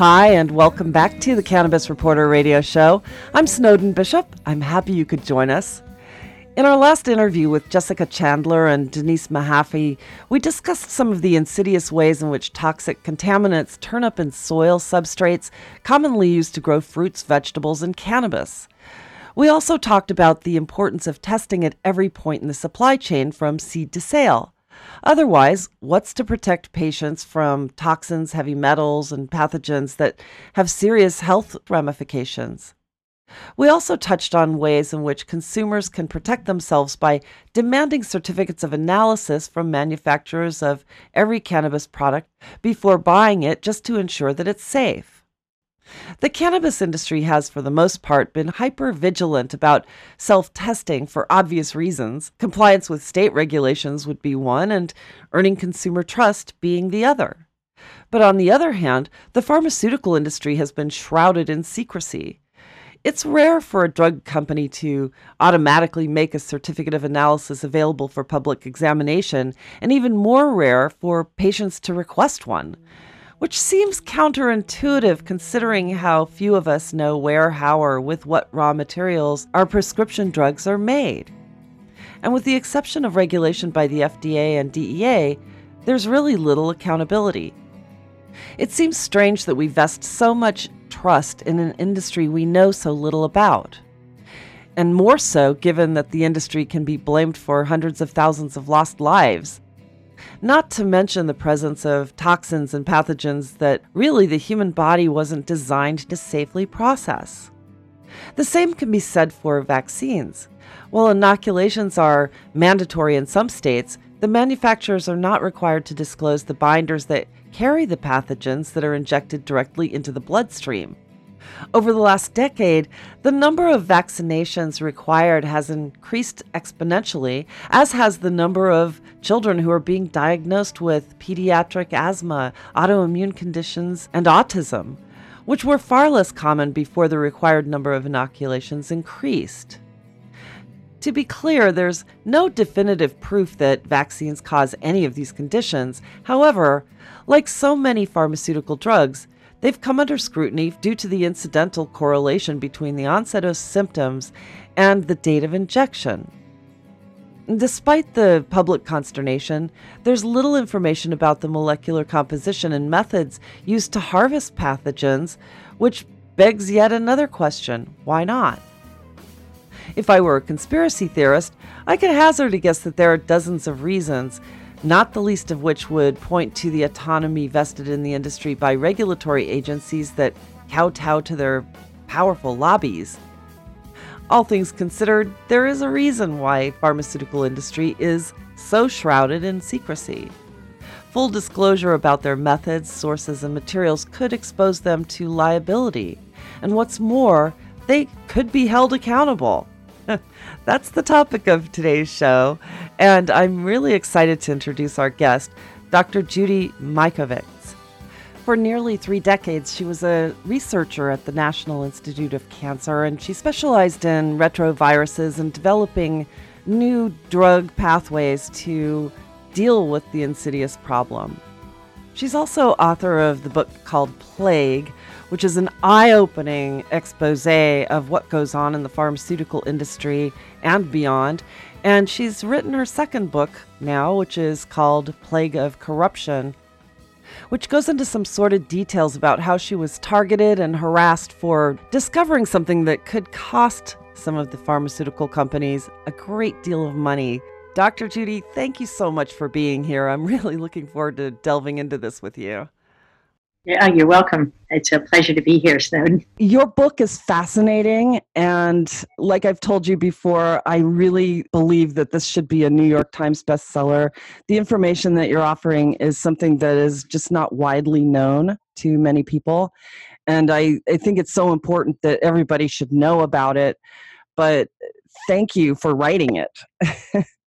Hi, and welcome back to the Cannabis Reporter radio show. I'm Snowden Bishop. I'm happy you could join us. In our last interview with Jessica Chandler and Denise Mahaffey, we discussed some of the insidious ways in which toxic contaminants turn up in soil substrates commonly used to grow fruits, vegetables, and cannabis. We also talked about the importance of testing at every point in the supply chain from seed to sale. Otherwise, what's to protect patients from toxins, heavy metals, and pathogens that have serious health ramifications? We also touched on ways in which consumers can protect themselves by demanding certificates of analysis from manufacturers of every cannabis product before buying it just to ensure that it's safe. The cannabis industry has, for the most part, been hyper vigilant about self testing for obvious reasons. Compliance with state regulations would be one, and earning consumer trust being the other. But on the other hand, the pharmaceutical industry has been shrouded in secrecy. It's rare for a drug company to automatically make a certificate of analysis available for public examination, and even more rare for patients to request one, which seems counterintuitive considering how few of us know where, how, or with what raw materials our prescription drugs are made. And with the exception of regulation by the FDA and DEA, there's really little accountability. It seems strange that we vest so much trust in an industry we know so little about. And more so given that the industry can be blamed for hundreds of thousands of lost lives. Not to mention the presence of toxins and pathogens that really the human body wasn't designed to safely process. The same can be said for vaccines. While inoculations are mandatory in some states, the manufacturers are not required to disclose the binders that carry the pathogens that are injected directly into the bloodstream. Over the last decade, the number of vaccinations required has increased exponentially, as has the number of children who are being diagnosed with pediatric asthma, autoimmune conditions, and autism, which were far less common before the required number of inoculations increased. To be clear, there's no definitive proof that vaccines cause any of these conditions. However, like so many pharmaceutical drugs, they've come under scrutiny due to the incidental correlation between the onset of symptoms and the date of injection. Despite the public consternation, there's little information about the molecular composition and methods used to harvest pathogens, which begs yet another question why not? If I were a conspiracy theorist, I could hazard a guess that there are dozens of reasons, not the least of which would point to the autonomy vested in the industry by regulatory agencies that kowtow to their powerful lobbies. All things considered, there is a reason why pharmaceutical industry is so shrouded in secrecy. Full disclosure about their methods, sources, and materials could expose them to liability. And what's more, they could be held accountable. That's the topic of today's show, and I'm really excited to introduce our guest, Dr. Judy Mikovits. For nearly three decades, she was a researcher at the National Institute of Cancer, and she specialized in retroviruses and developing new drug pathways to deal with the insidious problem. She's also author of the book called Plague, which is an eye opening expose of what goes on in the pharmaceutical industry and beyond. And she's written her second book now, which is called Plague of Corruption, which goes into some sordid details about how she was targeted and harassed for discovering something that could cost some of the pharmaceutical companies a great deal of money. Dr. Judy, thank you so much for being here. I'm really looking forward to delving into this with you. Yeah, you're welcome. It's a pleasure to be here, Snowden. Your book is fascinating. And like I've told you before, I really believe that this should be a New York Times bestseller. The information that you're offering is something that is just not widely known to many people. And I, I think it's so important that everybody should know about it. But thank you for writing it.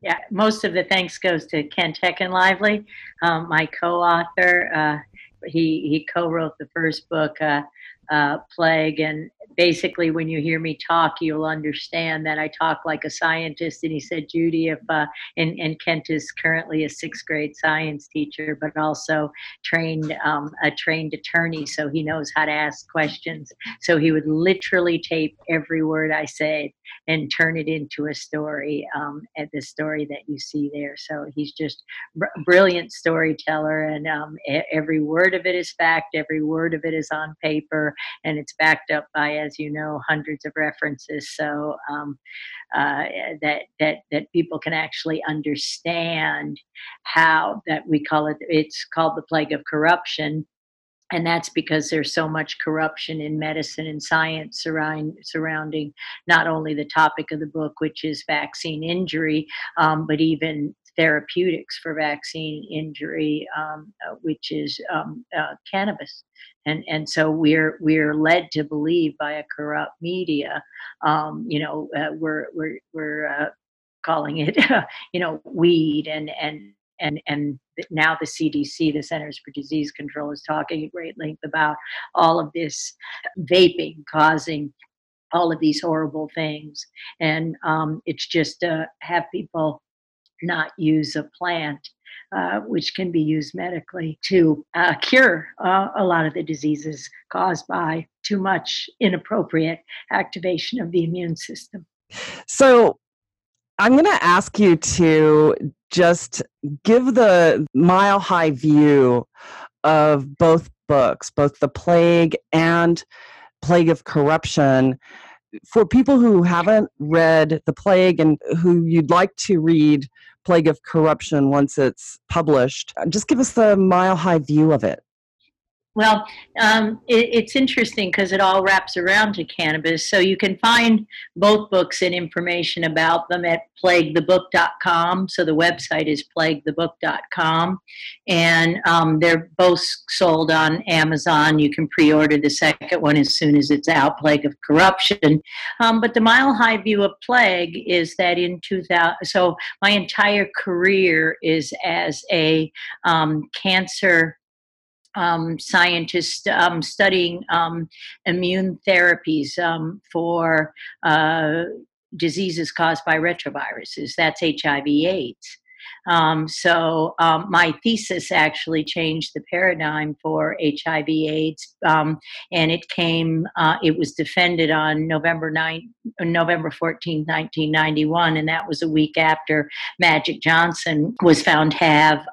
yeah, most of the thanks goes to Kent Heckenlively, um, my co-author. Uh, he he co-wrote the first book, uh, uh, Plague, and basically when you hear me talk you'll understand that i talk like a scientist. And he said judy if uh, and, and kent is currently a sixth grade science teacher but also trained um, a trained attorney so he knows how to ask questions. So he would literally tape every word i said and turn it into a story um, and the story that you see there. So he's just br- brilliant storyteller and um, every word of it is fact every word of it is on paper and it's backed up by as you know, hundreds of references so um, uh, that that that people can actually understand how that we call it. It's called the plague of corruption. And that's because there's so much corruption in medicine and science surround, surrounding not only the topic of the book, which is vaccine injury, um, but even therapeutics for vaccine injury, um, uh, which is um, uh, cannabis. And and so we're we're led to believe by a corrupt media um, you know uh, we're we're we're uh, calling it you know weed and and and and now the CDC, the Centers for Disease Control, is talking at great length about all of this vaping causing all of these horrible things, and um, it's just to have people not use a plant uh, which can be used medically to uh, cure uh, a lot of the diseases caused by too much inappropriate activation of the immune system. So, I'm going to ask you to just give the mile high view of both books, both The Plague and Plague of Corruption. For people who haven't read The Plague and who you'd like to read Plague of Corruption once it's published. Just give us the mile high view of it. Well, um, it, it's interesting because it all wraps around to cannabis. So you can find both books and information about them at plaguethebook.com. So the website is plaguethebook.com. And um, they're both sold on Amazon. You can pre order the second one as soon as it's out Plague of Corruption. Um, but the mile high view of Plague is that in 2000, so my entire career is as a um, cancer um, scientists um, studying um, immune therapies um, for uh, diseases caused by retroviruses. That's HIV/AIDS. Um, so um, my thesis actually changed the paradigm for HIV/AIDS, and it came. Uh, it was defended on November 9, November 14, 1991, and that was a week after Magic Johnson was found to have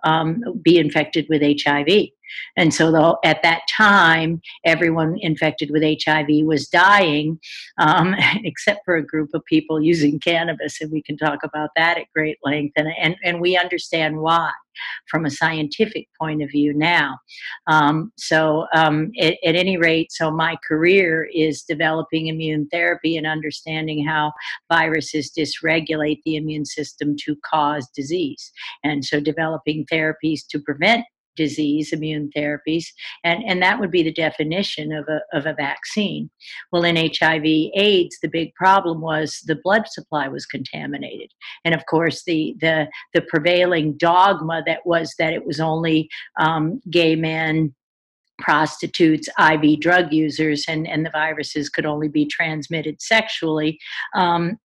be infected with HIV. And so, at that time, everyone infected with HIV was dying, um, except for a group of people using cannabis. And we can talk about that at great length. And, and, and we understand why from a scientific point of view now. Um, so, um, at, any rate, so my career is developing immune therapy and understanding how viruses dysregulate the immune system to cause disease. And so, developing therapies to prevent disease, immune therapies, and, and that would be the definition of a, of a vaccine. Well, in HIV AIDS, the big problem was the blood supply was contaminated. And of course, the, the, the prevailing dogma that was that it was only um, gay men prostitutes, IV drug users, and, and the viruses could only be transmitted sexually. Um,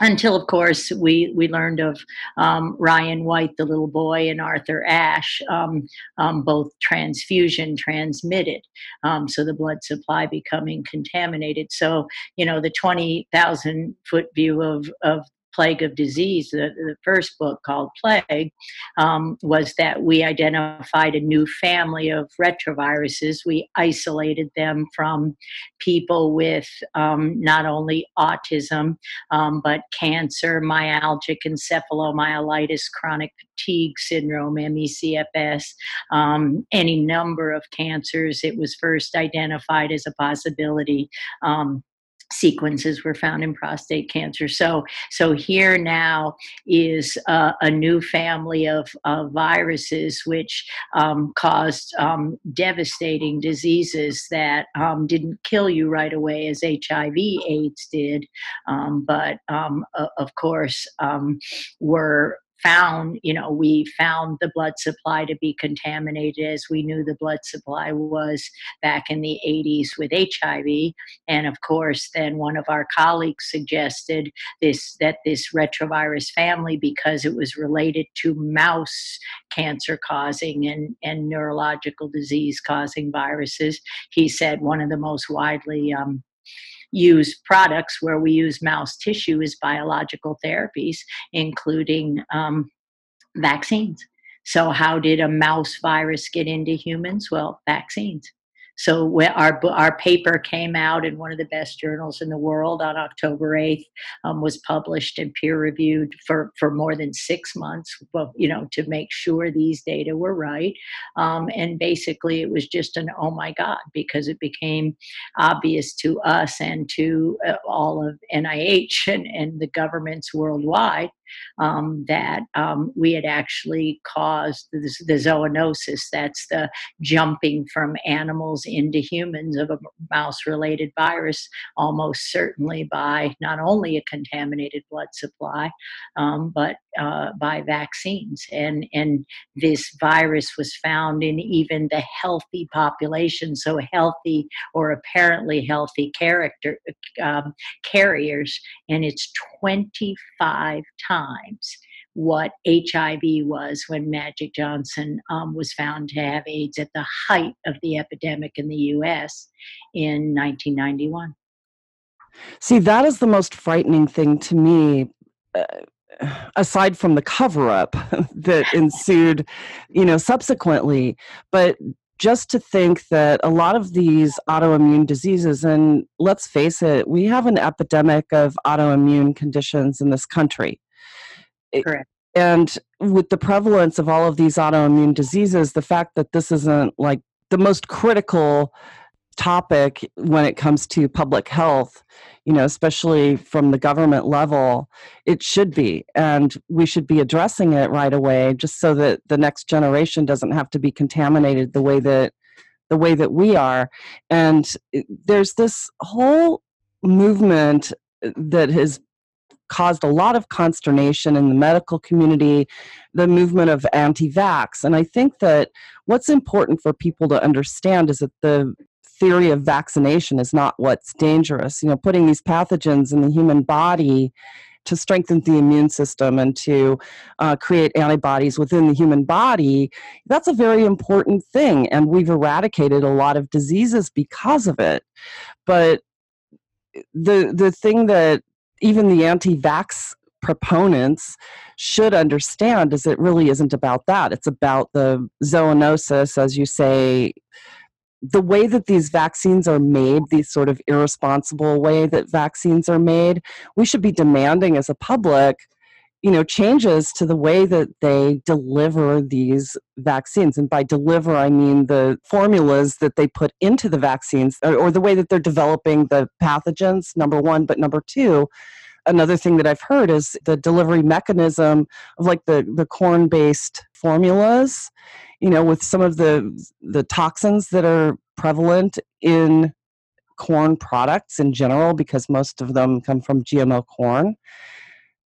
until of course we we learned of um, Ryan White, the little boy, and Arthur Ashe, um, um, both transfusion transmitted, um, so the blood supply becoming contaminated. So you know the twenty thousand foot view of of Plague of Disease, the, the first book called Plague, um, was that we identified a new family of retroviruses. We isolated them from people with um, not only autism, um, but cancer, myalgic encephalomyelitis, chronic fatigue syndrome, ME/CFS, um, any number of cancers. It was first identified as a possibility um, sequences were found in prostate cancer. So, so here now is uh, a new family of, of viruses which um, caused um, devastating diseases that um, didn't kill you right away as HIV/AIDS did, um, but um, of course um, were found, you know, we found the blood supply to be contaminated as we knew the blood supply was back in the 80s with HIV. And of course, then one of our colleagues suggested this that this retrovirus family, because it was related to mouse cancer causing and, and neurological disease causing viruses, he said one of the most widely um, use products where we use mouse tissue as biological therapies, including um, vaccines. So, how did a mouse virus get into humans? Well, vaccines. So our our paper came out in one of the best journals in the world on October eighth. Um, was published and peer reviewed for for more than six months. Well, you know, to make sure these data were right. Um, and basically, it was just an oh my god because it became obvious to us and to uh, all of NIH and, and the governments worldwide um, that um, we had actually caused the, the zoonosis. That's the jumping from animals into humans of a mouse related virus, almost certainly by not only a contaminated blood supply, um, but uh, by vaccines. And, and this virus was found in even the healthy population, so healthy or apparently healthy character um, carriers, and it's 25 times what HIV was when Magic Johnson um, was found to have AIDS at the height of the epidemic in the US in 1991. See, that is the most frightening thing to me. Uh, aside from the cover up that ensued, you know, subsequently, but just to think that a lot of these autoimmune diseases, and let's face it, we have an epidemic of autoimmune conditions in this country. Correct. And with the prevalence of all of these autoimmune diseases, the fact that this isn't like the most critical topic when it comes to public health, you know, especially from the government level, it should be. And we should be addressing it right away just so that the next generation doesn't have to be contaminated the way that the way that we are. And eh, there's this whole movement that has caused a lot of consternation in the medical community, the movement of anti vax. And I think that what's important for people to understand is that the theory of vaccination is not what's dangerous. You know, putting these pathogens in the human body to strengthen the immune system and to uh, create antibodies within the human body, that's a very important thing. And we've eradicated a lot of diseases because of it. But the the thing that even the anti-vax proponents should understand is it really isn't about that. It's about the zoonosis, as you say, the way that these vaccines are made, these sort of irresponsible way that vaccines are made, we should be demanding as a public you know changes to the way that they deliver these vaccines. And by deliver i mean the formulas that they put into the vaccines or, or, the way that they're developing the pathogens number one. But number two another thing that i've heard is the delivery mechanism of like the the corn based formulas you know with some of the the toxins that are prevalent in corn products in general because most of them come from gmo corn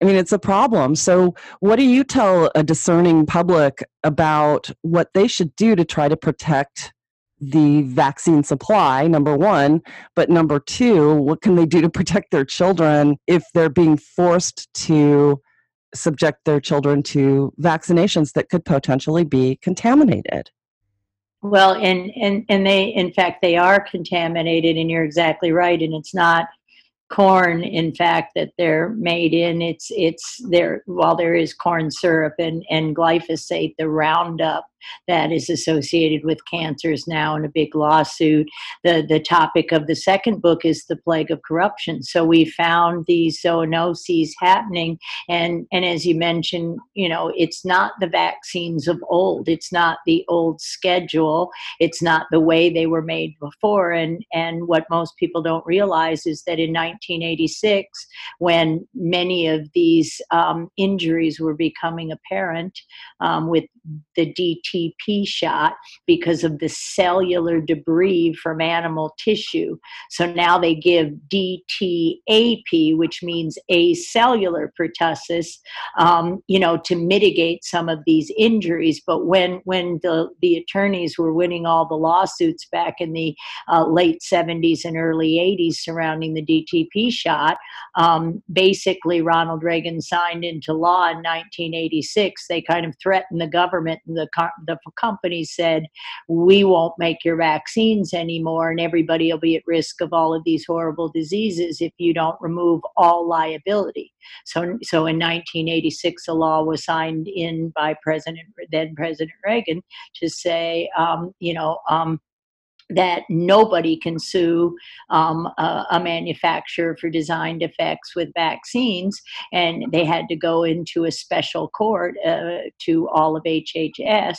I mean, it's a problem. So, what do you tell a discerning public about what they should do to try to protect the vaccine supply, number one? But number two, what can they do to protect their children if they're being forced to subject their children to vaccinations that could potentially be contaminated? Well, and, and, and they, in fact, they are contaminated, and you're exactly right. And it's not corn in fact that they're made in it's it's there while there is corn syrup and and glyphosate the roundup that is associated with cancers now in a big lawsuit. The, the topic of the second book is the plague of corruption. So we found these zoonoses happening. And, and as you mentioned, you know, it's not the vaccines of old, it's not the old schedule, it's not the way they were made before. And, and what most people don't realize is that in 1986, when many of these um, injuries were becoming apparent um, with the DTP shot because of the cellular debris from animal tissue. So now they give DTAP, which means acellular pertussis, um, you know, to mitigate some of these injuries. But when when the the attorneys were winning all the lawsuits back in the uh, late 70s and early 80s surrounding the DTP shot, um, basically Ronald Reagan signed into law in 1986. They kind of threatened the government, and the the company said, "We won't make your vaccines anymore, and everybody will be at risk of all of these horrible diseases if you don't remove all liability." So, so in 1986, a law was signed in by President then President Reagan to say, um, you know. Um, that nobody can sue um, a, a, manufacturer for design defects with vaccines, and they had to go into a special court uh, to all of HHS.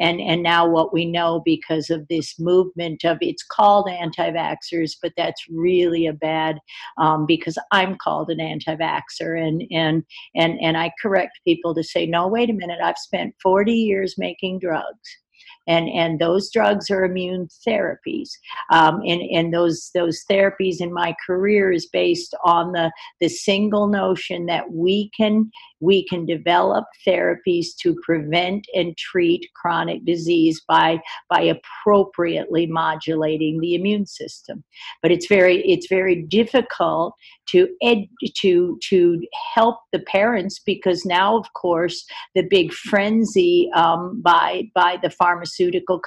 And and now what we know because of this movement of it's called anti-vaxxers, but that's really a bad um, because I'm called an anti-vaxxer, and and and and I correct people to say, no, wait a minute, I've spent 40 years making drugs and and those drugs are immune therapies. Um, and and those those therapies in my career is based on the the single notion that we can we can develop therapies to prevent and treat chronic disease by by appropriately modulating the immune system. But it's very it's very difficult to ed to to help the parents because now of course the big frenzy um, by by the pharmaceutical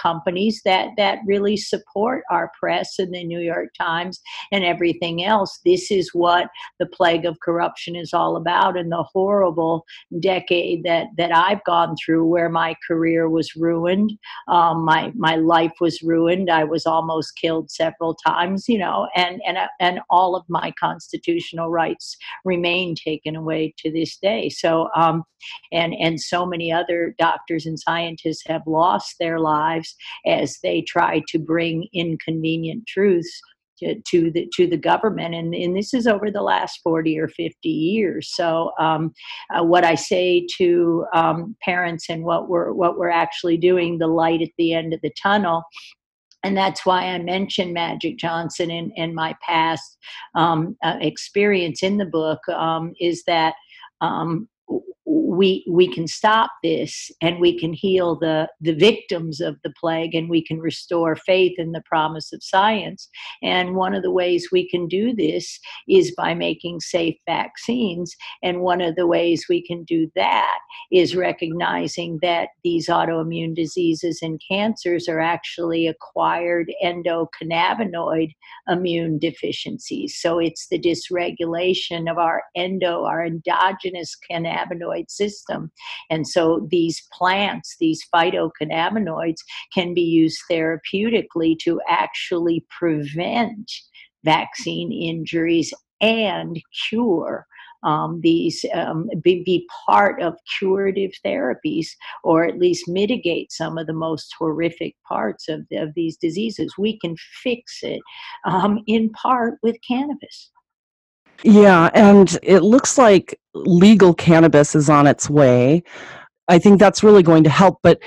companies that that really support our press and the New York Times and everything else this is what the plague of corruption is all about and the horrible decade that that I've gone through, where my career was ruined, um, my my life was ruined. I was almost killed several times, you know, and and and all of my constitutional rights remain taken away to this day. So, um, and and so many other doctors and scientists have lost their lives as they try to bring inconvenient truths to, the to the government. And, and this is over the last 40 or 50 years. So um, uh, what i say to um, parents and what we're what we're actually doing the light at the end of the tunnel. And that's why I mentioned Magic Johnson in my past um, uh, experience in the book um, is that um, we we can stop this and we can heal the the victims of the plague and we can restore faith in the promise of science. And one of the ways we can do this is by making safe vaccines. And one of the ways we can do that is recognizing that these autoimmune diseases and cancers are actually acquired endocannabinoid immune deficiencies. So it's the dysregulation of our endo our endogenous cannabinoid system. And so these plants, these phytocannabinoids, can be used therapeutically to actually prevent vaccine injuries and cure um, these um, be, be, part of curative therapies or at least mitigate some of the most horrific parts of, of these diseases. We can fix it um, in part with cannabis. Yeah, and it looks like legal cannabis is on its way. I think that's really going to help. But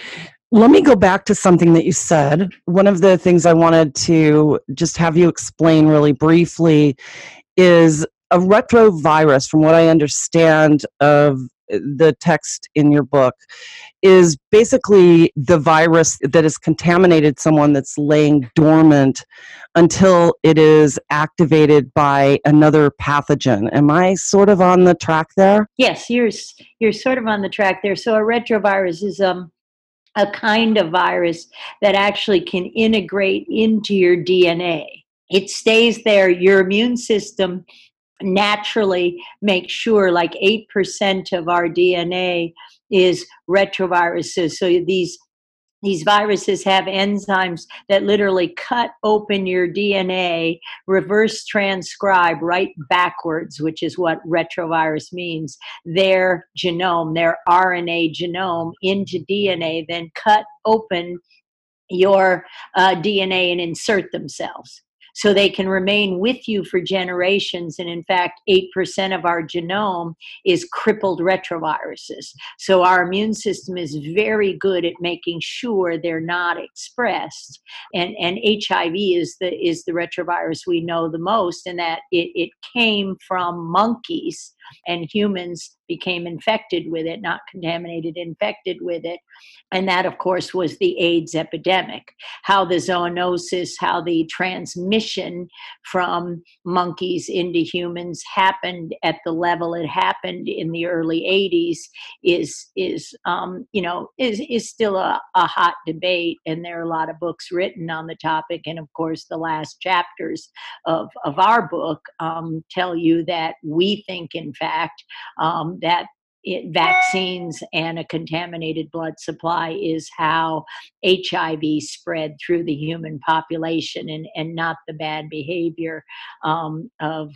let me go back to something that you said. One of the things I wanted to just have you explain really briefly is a retrovirus, from what I understand of the text in your book is basically the virus that has contaminated someone that's laying dormant until it is activated by another pathogen. Am I sort of on the track there? Yes, you're you're sort of on the track there. So a retrovirus is um a kind of virus that actually can integrate into your DNA. It stays there. Your immune system naturally make sure like 8% of our DNA is retroviruses. So these these viruses have enzymes that literally cut open your DNA, reverse transcribe right backwards, which is what retrovirus means, their genome, their RNA genome into DNA, then cut open your uh, DNA and insert themselves so they can remain with you for generations. And in fact, 8% of our genome is crippled retroviruses. So our immune system is very good at making sure they're not expressed. And, and HIV is the, is the retrovirus we know the most, and that it, it came from monkeys and humans became infected with it, not contaminated, infected with it. And that, of course, was the AIDS epidemic. How the zoonosis, how the transmission from monkeys into humans happened at the level it happened in the early 80s is, is um, you know, is, is still a, a hot debate. And there are a lot of books written on the topic. And of course, the last chapters of, of our book um, tell you that we think, in fact, um, that it, vaccines and a contaminated blood supply is how HIV spread through the human population and, and not the bad behavior um, of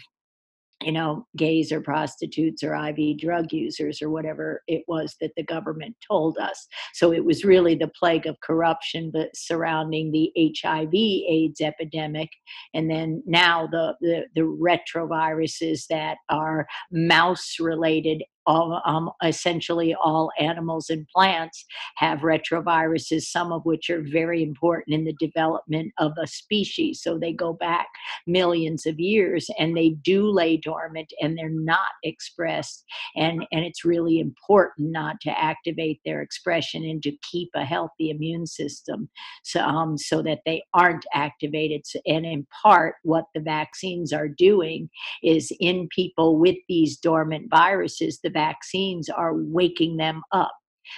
you know, gays or prostitutes or IV drug users or whatever it was that the government told us. So it was really the plague of corruption surrounding the HIV AIDS epidemic. And then now the, the, the retroviruses that are mouse related all, um, essentially all animals and plants have retroviruses, some of which are very important in the development of a species. So they go back millions of years and they do lay dormant and they're not expressed. And, and it's really important not to activate their expression and to keep a healthy immune system so, um, so that they aren't activated. And in part, what the vaccines are doing is in people with these dormant viruses, the vaccines are waking them up.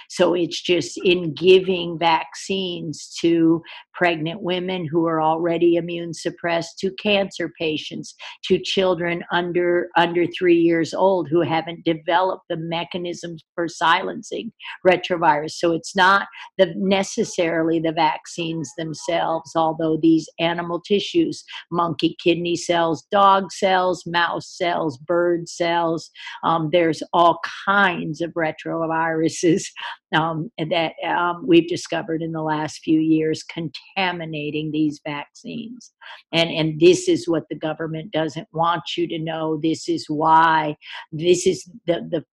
So it's just in giving vaccines to pregnant women who are already immune suppressed, to cancer patients, to children under under three years old who haven't developed the mechanisms for silencing retrovirus. So it's not the necessarily the vaccines themselves, although these animal tissues, monkey kidney cells, dog cells, mouse cells, bird cells, um, there's all kinds of retroviruses um, that um, we've discovered in the last few years contaminating these vaccines. And, and this is what the government doesn't want you to know. This is why, this is the, the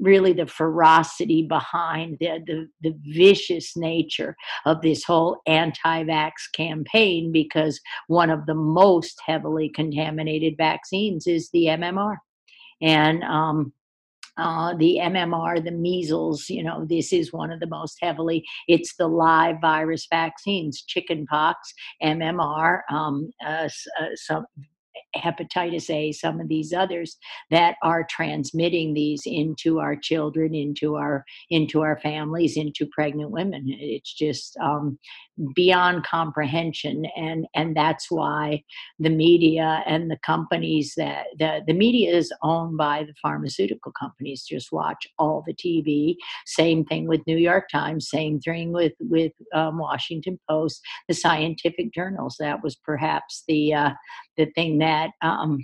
really the ferocity behind the, the, the, vicious nature of this whole anti-vax campaign because one of the most heavily contaminated vaccines is the mmr and um, uh, the MMR, the measles, you know, this is one of the most heavily, it's the live virus vaccines, chickenpox, MMR, um, uh, uh, some hepatitis A, some of these others that are transmitting these into our children, into our into our families, into pregnant women. It's just um, beyond comprehension, and and that's why the media and the companies that the the media is owned by the pharmaceutical companies. Just watch all the TV. Same thing with New York Times. Same thing with with um, Washington Post. The scientific journals. That was perhaps the uh, the thing that um,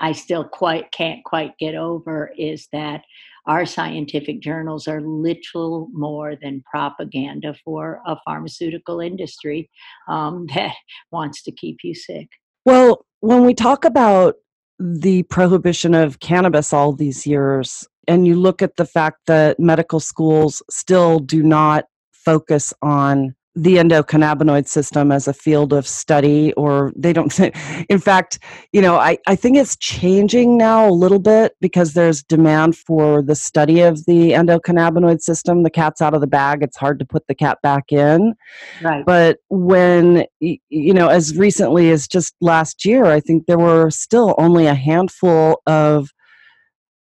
I still quite can't quite get over is that our scientific journals are little more than propaganda for a pharmaceutical industry um, that wants to keep you sick. Well, when we talk about the prohibition of cannabis all these years, and you look at the fact that medical schools still do not focus on the endocannabinoid system as a field of study or they don't in fact you know I, I think it's changing now a little bit because there's demand for the study of the endocannabinoid system. The cat's out of the bag. It's hard to put the cat back in. Right. But when you know as recently as just last year i think there were still only a handful of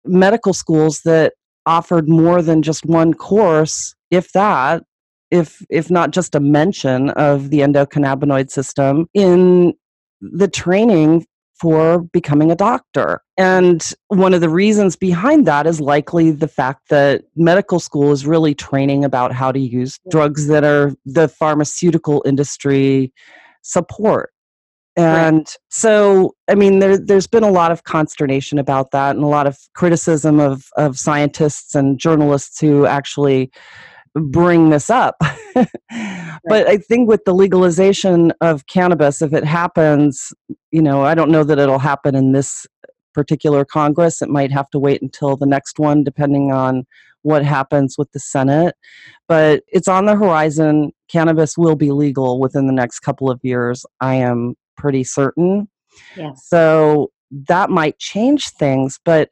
medical schools that offered more than just one course if that if if not just a mention of the endocannabinoid system in the training for becoming a doctor. And one of the reasons behind that is likely the fact that medical school is really training about how to use drugs that are the pharmaceutical industry support. And right. so, I mean, there, there's been a lot of consternation about that and a lot of criticism of, of scientists and journalists who actually bring this up. right. But I think with the legalization of cannabis, if it happens, you know, I don't know that it'll happen in this particular Congress. It might have to wait until the next one, depending on what happens with the Senate. But it's on the horizon. Cannabis will be legal within the next couple of years. I am pretty certain. Yes. So that might change things, but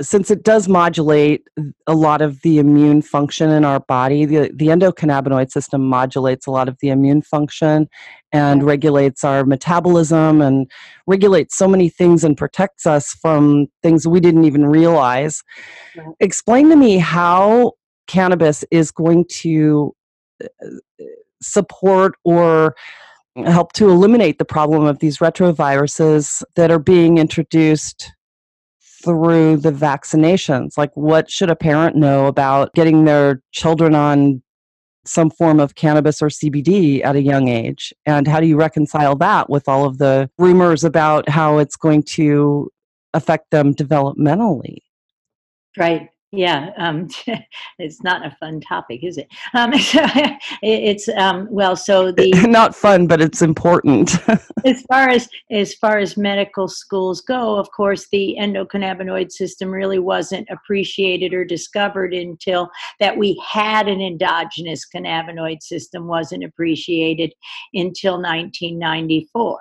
since it does modulate a lot of the immune function in our body, the, the endocannabinoid system modulates a lot of the immune function and regulates our metabolism and regulates so many things and protects us from things we didn't even realize. Explain to me how cannabis is going to uh, support or help to eliminate the problem of these retroviruses that are being introduced through the vaccinations. Like, what should a parent know about getting their children on some form of cannabis or CBD at a young age? And how do you reconcile that with all of the rumors about how it's going to affect them developmentally? Right. Yeah, um, it's not a fun topic, is it? Um, it's um, well, so the not fun, but it's important. as far as as far as medical schools go, of course, the endocannabinoid system really wasn't appreciated or discovered until that we had an endogenous cannabinoid system wasn't appreciated until 1994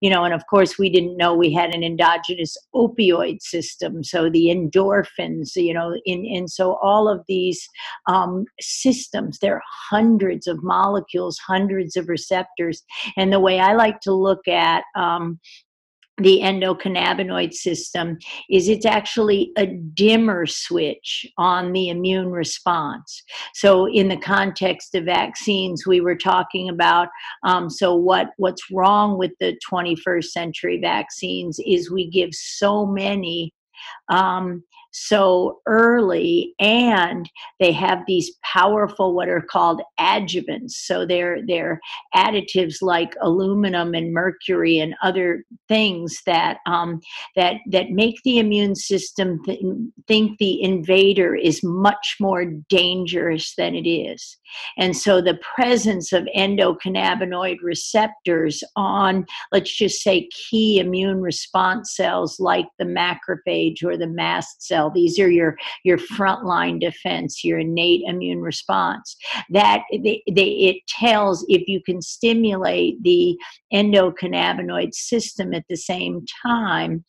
you know and of course we didn't know we had an endogenous opioid system so the endorphins you know in and so all of these um, systems there are hundreds of molecules hundreds of receptors. And the way i like to look at um, the endocannabinoid system is it's actually a dimmer switch on the immune response. So in the context of vaccines we were talking about um, so what what's wrong with the 21st century vaccines is we give so many um, so early and they have these powerful what are called adjuvants. So they're they're additives like aluminum and mercury and other things that um, that that make the immune system th- think the invader is much more dangerous than it is. And so the presence of endocannabinoid receptors on let's just say key immune response cells like the macrophage or the mast cell cell. These are your your frontline defense, your innate immune response. That they, they, it tells if you can stimulate the endocannabinoid system at the same time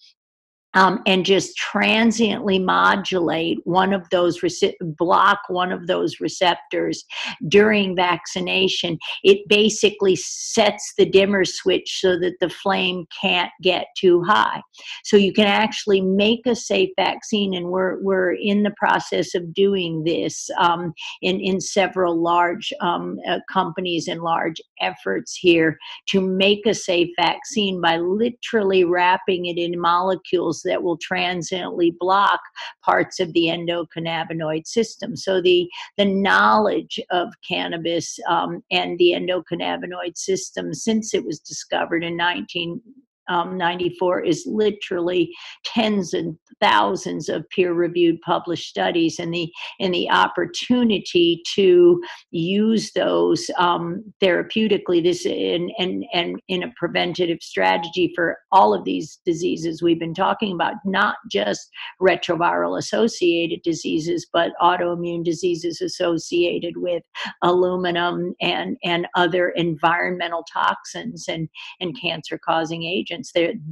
um, and just transiently modulate one of those rece- block one of those receptors during vaccination. It basically sets the dimmer switch so that the flame can't get too high. So you can actually make a safe vaccine and we're, we're in the process of doing this um, in, in several large um, uh, companies and large efforts here to make a safe vaccine by literally wrapping it in molecules that will transiently block parts of the endocannabinoid system. So the the knowledge of cannabis um, and the endocannabinoid system since it was discovered in 19 um, 94 is literally tens and thousands of peer-reviewed published studies, and the and the opportunity to use those um, therapeutically, this in and and in a preventative strategy for all of these diseases we've been talking about, not just retroviral associated diseases, but autoimmune diseases associated with aluminum and and other environmental toxins and and cancer causing agents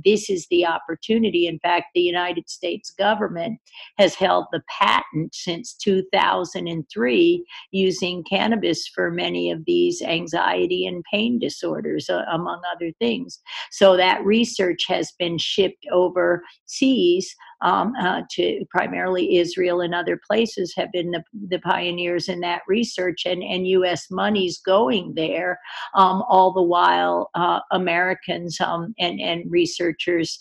this is the opportunity. In fact, the United States government has held the patent since 2003 using cannabis for many of these anxiety and pain disorders, uh, among other things. So that research has been shipped overseas um, uh, to primarily Israel and other places have been the, the pioneers in that research, and, and U.S. money's going there, um, all the while uh, Americans um, and, and researchers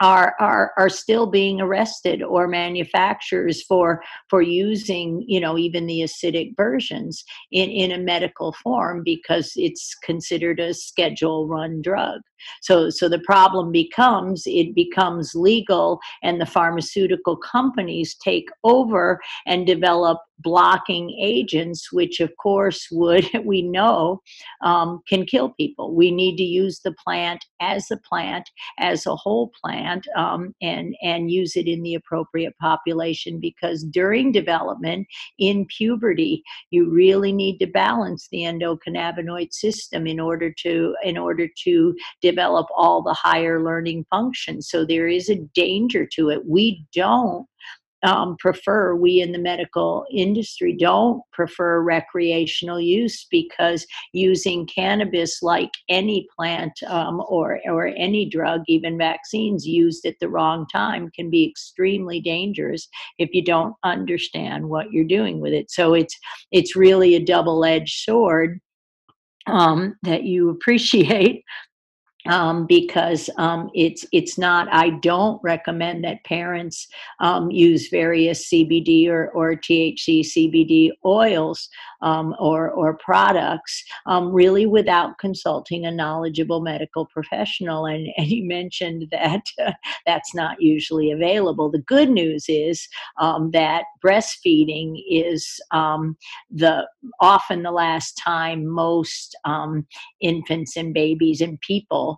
are are are still being arrested or manufacturers for for using you know even the acidic versions in in a medical form because it's considered a schedule run drug so so the problem becomes it becomes legal and the pharmaceutical companies take over and develop blocking agents which of course would we know um, can kill people. We need to use the plant as a plant as a whole plant um, and and use it in the appropriate population because during development in puberty you really need to balance the endocannabinoid system in order to in order to develop all the higher learning functions. So there is a danger to it. We don't um, prefer, we in the medical industry don't prefer recreational use because using cannabis, like any plant um, or, or any drug, even vaccines used at the wrong time, can be extremely dangerous if you don't understand what you're doing with it. So it's, it's really a double edged sword. Um, that you appreciate um, because um, it's it's not. I don't recommend that parents um, use various CBD or, or THC CBD oils um, or or products um, really without consulting a knowledgeable medical professional. And, and you mentioned that uh, that's not usually available. The good news is um, that breastfeeding is the often the last time most infants and babies and people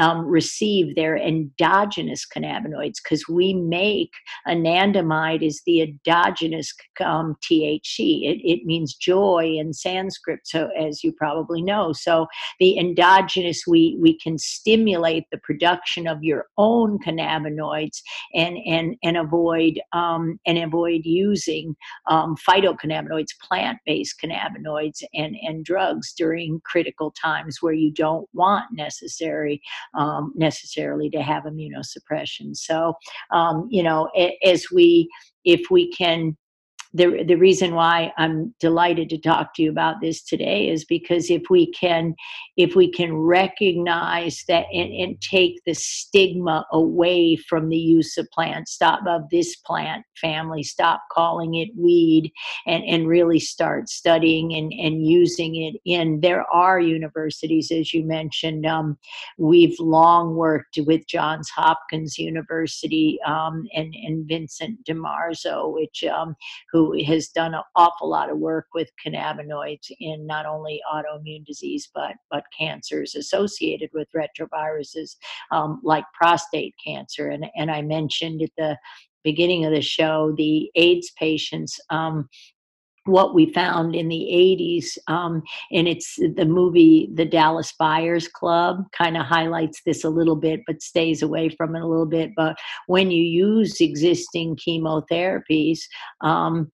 um, receive their endogenous cannabinoids because we make anandamide is the endogenous um, THC. It, it means joy in Sanskrit, so as you probably know. So the endogenous, we we can stimulate the production of your own cannabinoids and and and avoid um, and avoid using um, phytocannabinoids, plant-based cannabinoids, and and drugs during critical times where you don't want necessary um, necessarily to have immunosuppression. So, um, you know, as we, if we can the the reason why I'm delighted to talk to you about this today is because if we can if we can recognize that and, and take the stigma away from the use of plants, stop of this plant family, stop calling it weed, and and really start studying and and using it in. There are universities, as you mentioned. Um, we've long worked with Johns Hopkins University um, and and Vincent DiMarzo, which um, who who has done an awful lot of work with cannabinoids in not only autoimmune disease but but cancers associated with retroviruses um, like prostate cancer. And and I mentioned at the beginning of the show the AIDS patients um, what we found in the 80s um, and it's the movie the dallas buyers club kind of highlights this a little bit but stays away from it a little bit. But when you use existing chemotherapies um,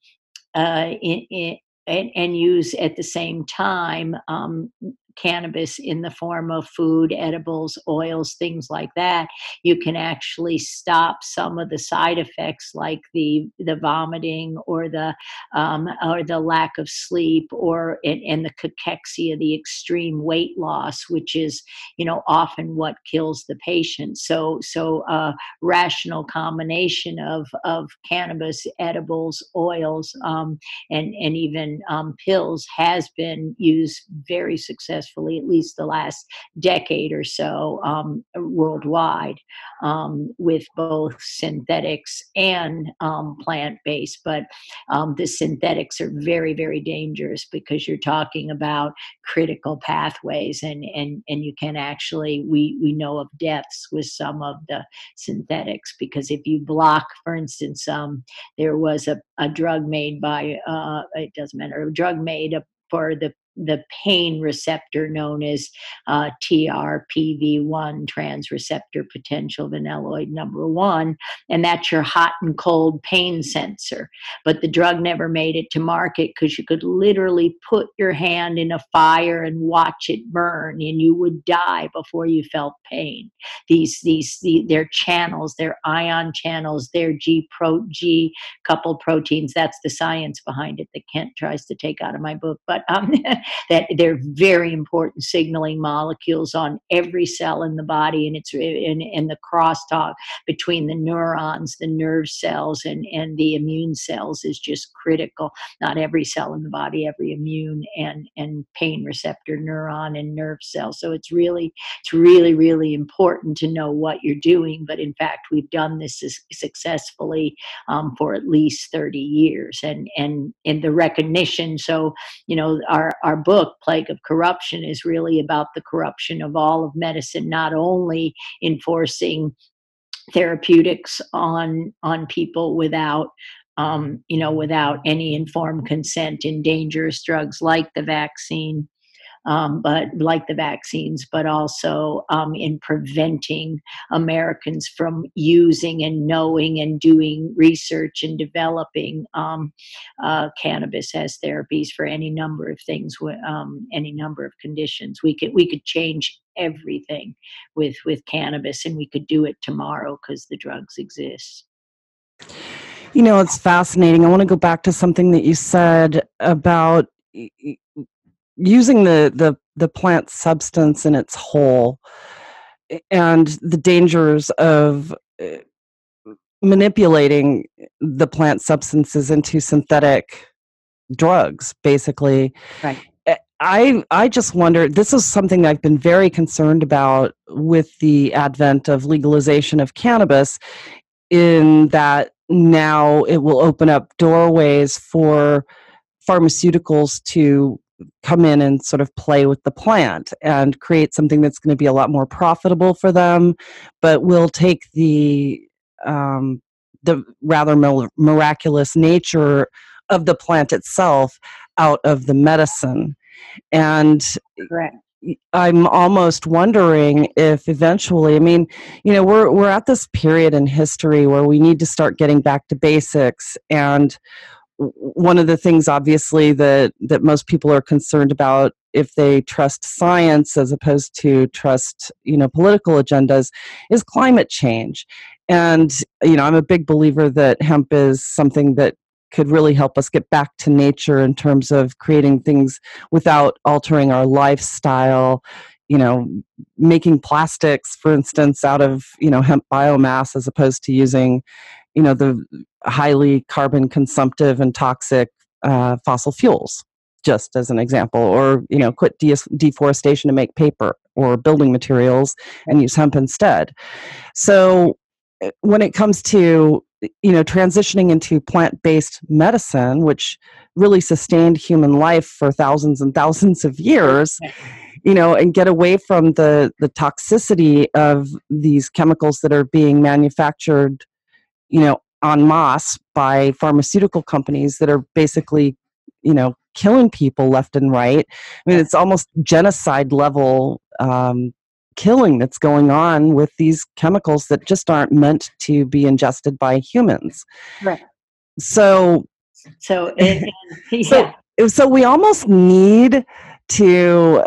uh, in, in, and, and, use at the same time um, cannabis in the form of food, edibles, oils, things like that, you can actually stop some of the side effects like the the vomiting or the um, or the lack of sleep or and, and the cachexia, the extreme weight loss, which is you know often what kills the patient. So so a uh, rational combination of of cannabis, edibles, oils, um, and and even um, pills has been used very successfully successfully, at least the last decade or so, um, worldwide, um, with both synthetics and um, plant based. But um, the synthetics are very, very dangerous because you're talking about critical pathways, and, and, and you can actually, we, we know of deaths with some of the synthetics because if you block, for instance, um, there was a, a drug made by, uh, it doesn't matter, a drug made for the the pain receptor known as uh, TRPV1, trans receptor potential vanilloid number one, and that's your hot and cold pain sensor. But the drug never made it to market because you could literally put your hand in a fire and watch it burn, and you would die before you felt pain. These these the, their channels, their ion channels, their G pro G coupled proteins. That's the science behind it that Kent tries to take out of my book, but um, that they're very important signaling molecules on every cell in the body, and it's in, in the crosstalk between the neurons, the nerve cells, and and the immune cells is just critical. Not every cell in the body, every immune and and pain receptor neuron and nerve cell. So it's really it's really really important to know what you're doing. But in fact, we've done this successfully um, for at least 30 years, and and in the recognition. So you know our our book plague of corruption is really about the corruption of all of medicine not only enforcing therapeutics on on people without um, you know without any informed consent in dangerous drugs like the vaccine um, but like the vaccines, but also um, in preventing Americans from using and knowing and doing research and developing um, uh, cannabis as therapies for any number of things, um, any number of conditions. We could we could change everything with with cannabis, and we could do it tomorrow because the drugs exist. You know, it's fascinating. I want to go back to something that you said about using the the the plant substance in its whole and the dangers of uh, manipulating the plant substances into synthetic drugs basically. Right. Eh, I I just wonder this is something I've been very concerned about with the advent of legalization of cannabis in that now it will open up doorways for pharmaceuticals to come in and sort of play with the plant and create something that's going to be a lot more profitable for them, but will take the um, the rather miraculous nature of the plant itself out of the medicine. And. I'm almost wondering if eventually, I mean, you know, we're we're at this period in history where we need to start getting back to basics and one of the things obviously that that most people are concerned about if they trust science as opposed to trust you know political agendas is climate change. And you know i'm a big believer that hemp is something that could really help us get back to nature in terms of creating things without altering our lifestyle you know making plastics for instance out of you know hemp biomass as opposed to using you know the highly carbon consumptive and toxic uh, fossil fuels just as an example or you know quit de- deforestation to make paper or building materials and use hemp instead. So eh, when it comes to you know transitioning into plant-based medicine which really sustained human life for thousands and thousands of years you know and get away from the the toxicity of these chemicals that are being manufactured you know en masse by pharmaceutical companies that are basically you know killing people left and right. I mean it's almost genocide level um, killing that's going on with these chemicals that just aren't meant to be ingested by humans. Right. So so it, yeah. so so we almost need to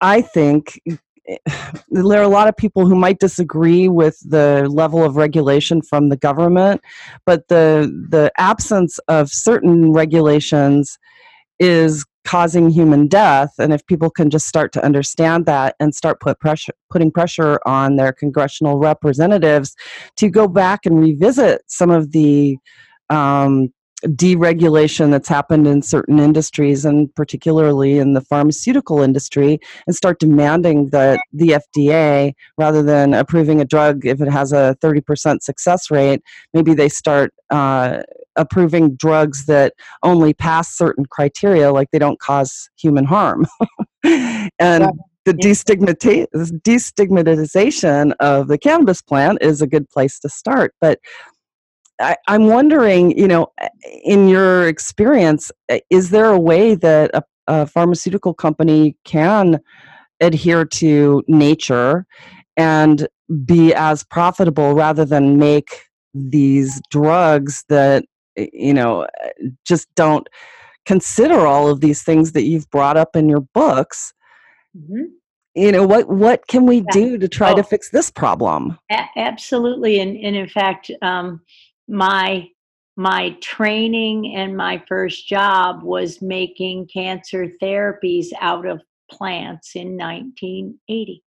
i think there are a lot of people who might disagree with the level of regulation from the government, but the the absence of certain regulations is causing human death and if people can just start to understand that and start put pressure putting pressure on their congressional representatives to go back and revisit some of the um, deregulation that's happened in certain industries and particularly in the pharmaceutical industry and start demanding that the FDA rather than approving a drug if it has a 30% success rate maybe they start uh, approving drugs that only pass certain criteria like they don't cause human harm. And the destigmatization of the cannabis plant is a good place to start but I, am wondering, you know, in your experience, is there a way that a, a pharmaceutical company can adhere to nature and be as profitable rather than make these drugs that you know just don't consider all of these things that you've brought up in your books? Mm-hmm. you know what what can we do to try oh, to fix this problem? A- absolutely and, and in fact um, my my training and my first job was making cancer therapies out of plants in 1980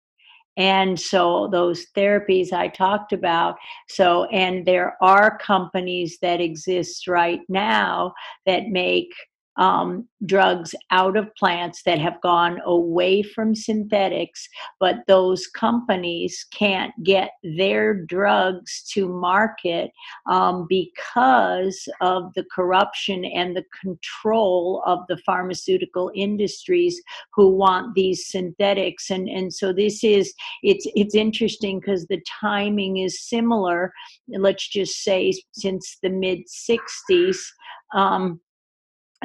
and so those therapies I talked about, so, and there are companies that exist right now that make um, drugs out of plants that have gone away from synthetics, but those companies can't get their drugs to market um, because of the corruption and the control of the pharmaceutical industries who want these synthetics. And, and so this is, it's, it's interesting because the timing is similar, let's just say since the mid 60s. Um,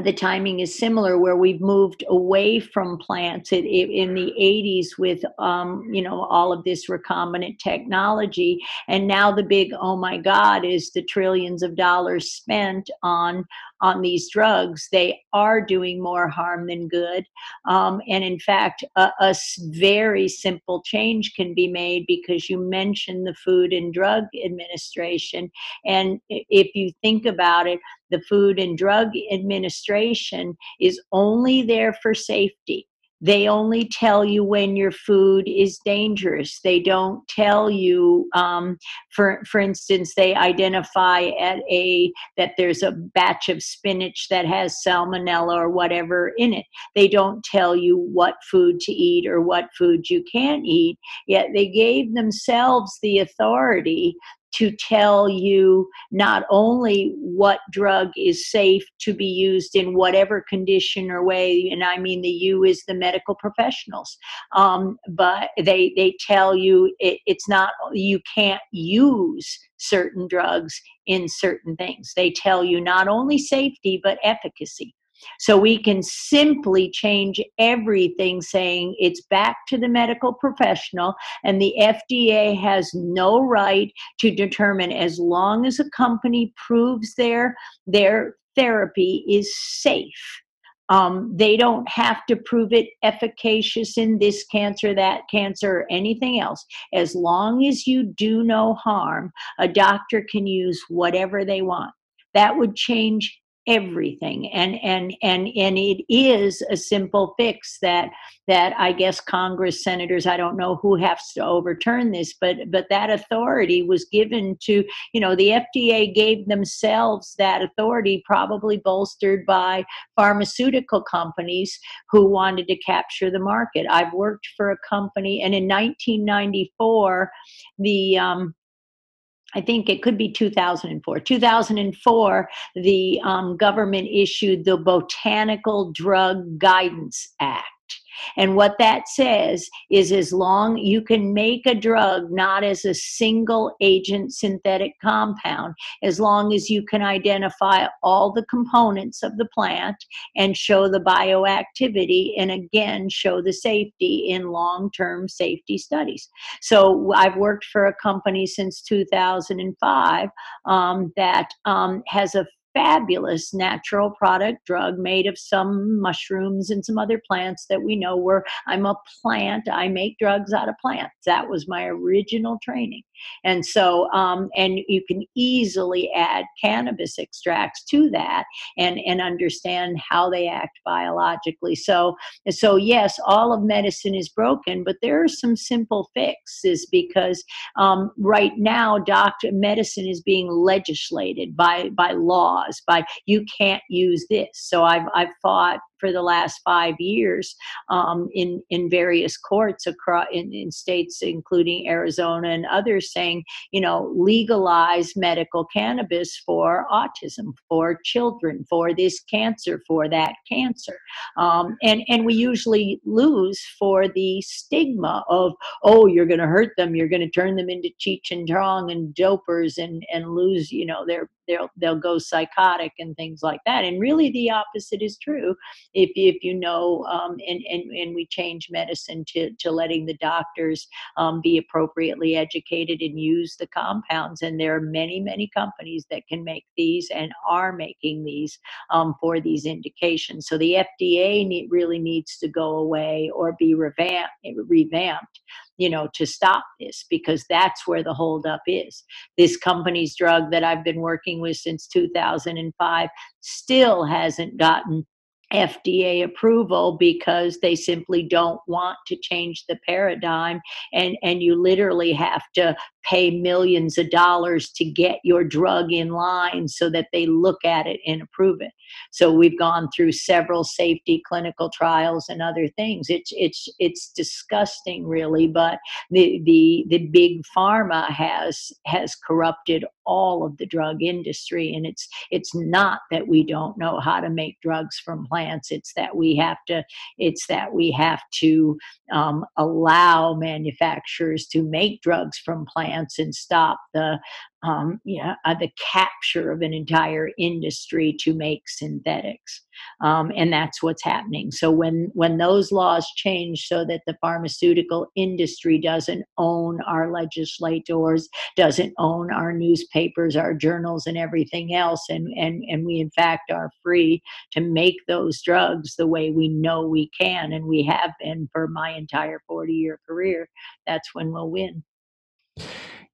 the timing is similar where we've moved away from plants it, it, in the 80s with um, you know all of this recombinant technology and now the big oh my god is the trillions of dollars spent on on these drugs, they are doing more harm than good. Um, and in fact, a, a, very simple change can be made because you mentioned the Food and Drug Administration. And if you think about it, the Food and Drug Administration is only there for safety. They only tell you when your food is dangerous. They don't tell you, um, for for instance, they identify at a that there's a batch of spinach that has salmonella or whatever in it. They don't tell you what food to eat or what food you can't eat. Yet they gave themselves the authority to tell you not only what drug is safe to be used in whatever condition or way, and I mean the you is the medical professionals, um, but they they tell you it, it's not you can't use certain drugs in certain things. They tell you not only safety but efficacy. So we can simply change everything saying it's back to the medical professional, and the FDA has no right to determine as long as a company proves their, their therapy is safe. Um, they don't have to prove it efficacious in this cancer, that cancer, or anything else. As long as you do no harm, a doctor can use whatever they want. That would change everything. And and and and it is a simple fix that that i guess congress senators i don't know who has to overturn this but but that authority was given to you know the fda gave themselves that authority probably bolstered by pharmaceutical companies who wanted to capture the market. I've worked for a company and in 1994 the um, I think it could be 2004. 2004, the um, government issued the Botanical Drug Guidance Act. And what that says is as long you can make a drug not as a single agent synthetic compound, as long as you can identify all the components of the plant and show the bioactivity and again show the safety in long term safety studies. So I've worked for a company since 2005 um, that um, has a fabulous natural product drug made of some mushrooms and some other plants that we know were I'm a plant, I make drugs out of plants. That was my original training. And so, um, and you can easily add cannabis extracts to that and, and understand how they act biologically. So, so yes, all of medicine is broken, but there are some simple fixes because um, right now, doctor medicine is being legislated by by By you can't use this. So I've I've fought for the last five years um, in in various courts across in, in states including Arizona and others saying you know legalize medical cannabis for autism for children for this cancer for that cancer. Um, and and we usually lose for the stigma of oh you're going to hurt them you're going to turn them into cheech and chong and dopers and and lose you know their they'll they'll go psychotic and things like that. And really the opposite is true if, if you know, um, and, and, and we change medicine to, to letting the doctors um, be appropriately educated and use the compounds. And there are many, many companies that can make these and are making these um, for these indications. So the FDA need, really needs to go away or be revamped, revamped you know, to stop this because that's where the holdup is. This company's drug that I've been working with since 2005 still hasn't gotten FDA approval because they simply don't want to change the paradigm and and you literally have to pay millions of dollars to get your drug in line so that they look at it and approve it. So we've gone through several safety clinical trials and other things. It's it's it's disgusting really, but the the the big pharma has has corrupted all of the drug industry and it's it's not that we don't know how to make drugs from plants it's that we have to it's that we have to um, allow manufacturers to make drugs from plants and stop the um, you know, uh, the capture of an entire industry to make synthetics, um, and that's what's happening. So when when those laws change, so that the pharmaceutical industry doesn't own our legislators, doesn't own our newspapers, our journals, and everything else, and and and we in fact are free to make those drugs the way we know we can, and we have been for my entire forty year career. That's when we'll win.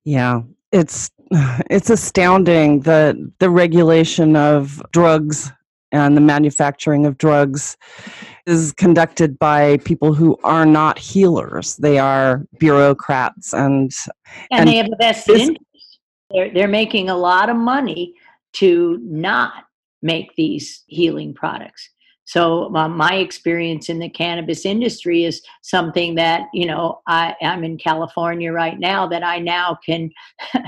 Yeah, it's it's astounding that the regulation of drugs and the manufacturing of drugs is conducted by people who are not healers. They are bureaucrats and and, and they have a vested interest. They're they're making a lot of money to not make these healing products. So um, my experience in the cannabis industry is something that you know I, I'm in California right now that I now can.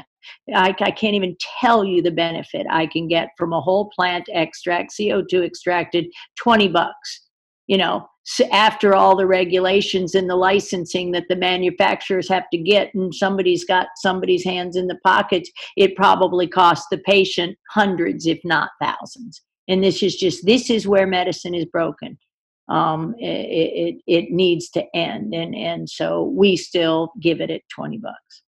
I, I, can't even tell you the benefit I can get from a whole plant extract, CO2 extracted, 20 bucks. You know, after all the regulations and the licensing that the manufacturers have to get, and somebody's got somebody's hands in the pockets, it probably costs the patient hundreds, if not thousands. And this is just this is where medicine is broken. Um, it, it, it needs to end. And and so we still give it at 20 bucks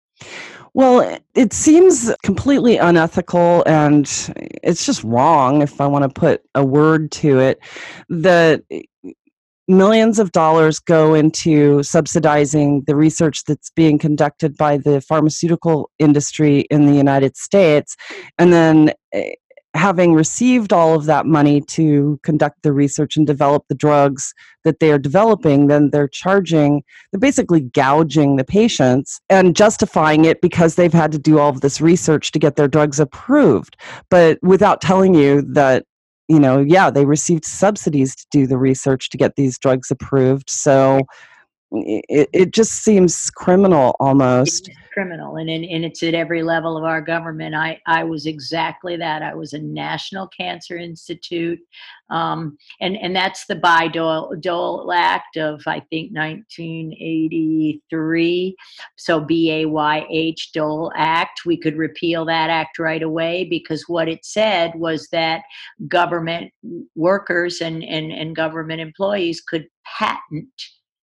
well, it seems completely unethical and it's just wrong, if I want to put a word to it, that millions of dollars go into subsidizing the research that's being conducted by the pharmaceutical industry in the United States. And then eh, having received all of that money to conduct the research and develop the drugs that they are developing, then they're charging, they're basically gouging the patients and justifying it because they've had to do all of this research to get their drugs approved, but without telling you that. You know, yeah, they received subsidies to do the research to get these drugs approved. So it, it just seems criminal almost criminal and, and, and it's at every level of our government i i was exactly that i was a national cancer institute um, and and that's the Bayh Dole, Dole Act of I think 1983. So B A Y H Dole Act. We could repeal that act right away because what it said was that government workers and and, and government employees could patent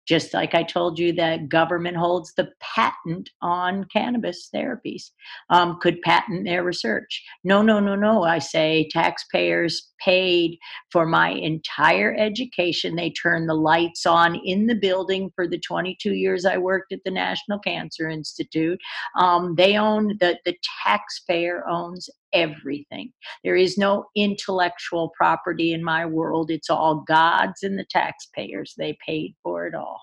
just like I told you that government holds the patent on cannabis therapies, um, could patent their research. No, no, no, no. I say taxpayers paid for my entire education. They turned the lights on in the building for the 22 years I worked at the National Cancer Institute. Um, they own the the taxpayer owns everything. There is no intellectual property in my world. It's all God's and the taxpayers. They paid for it all.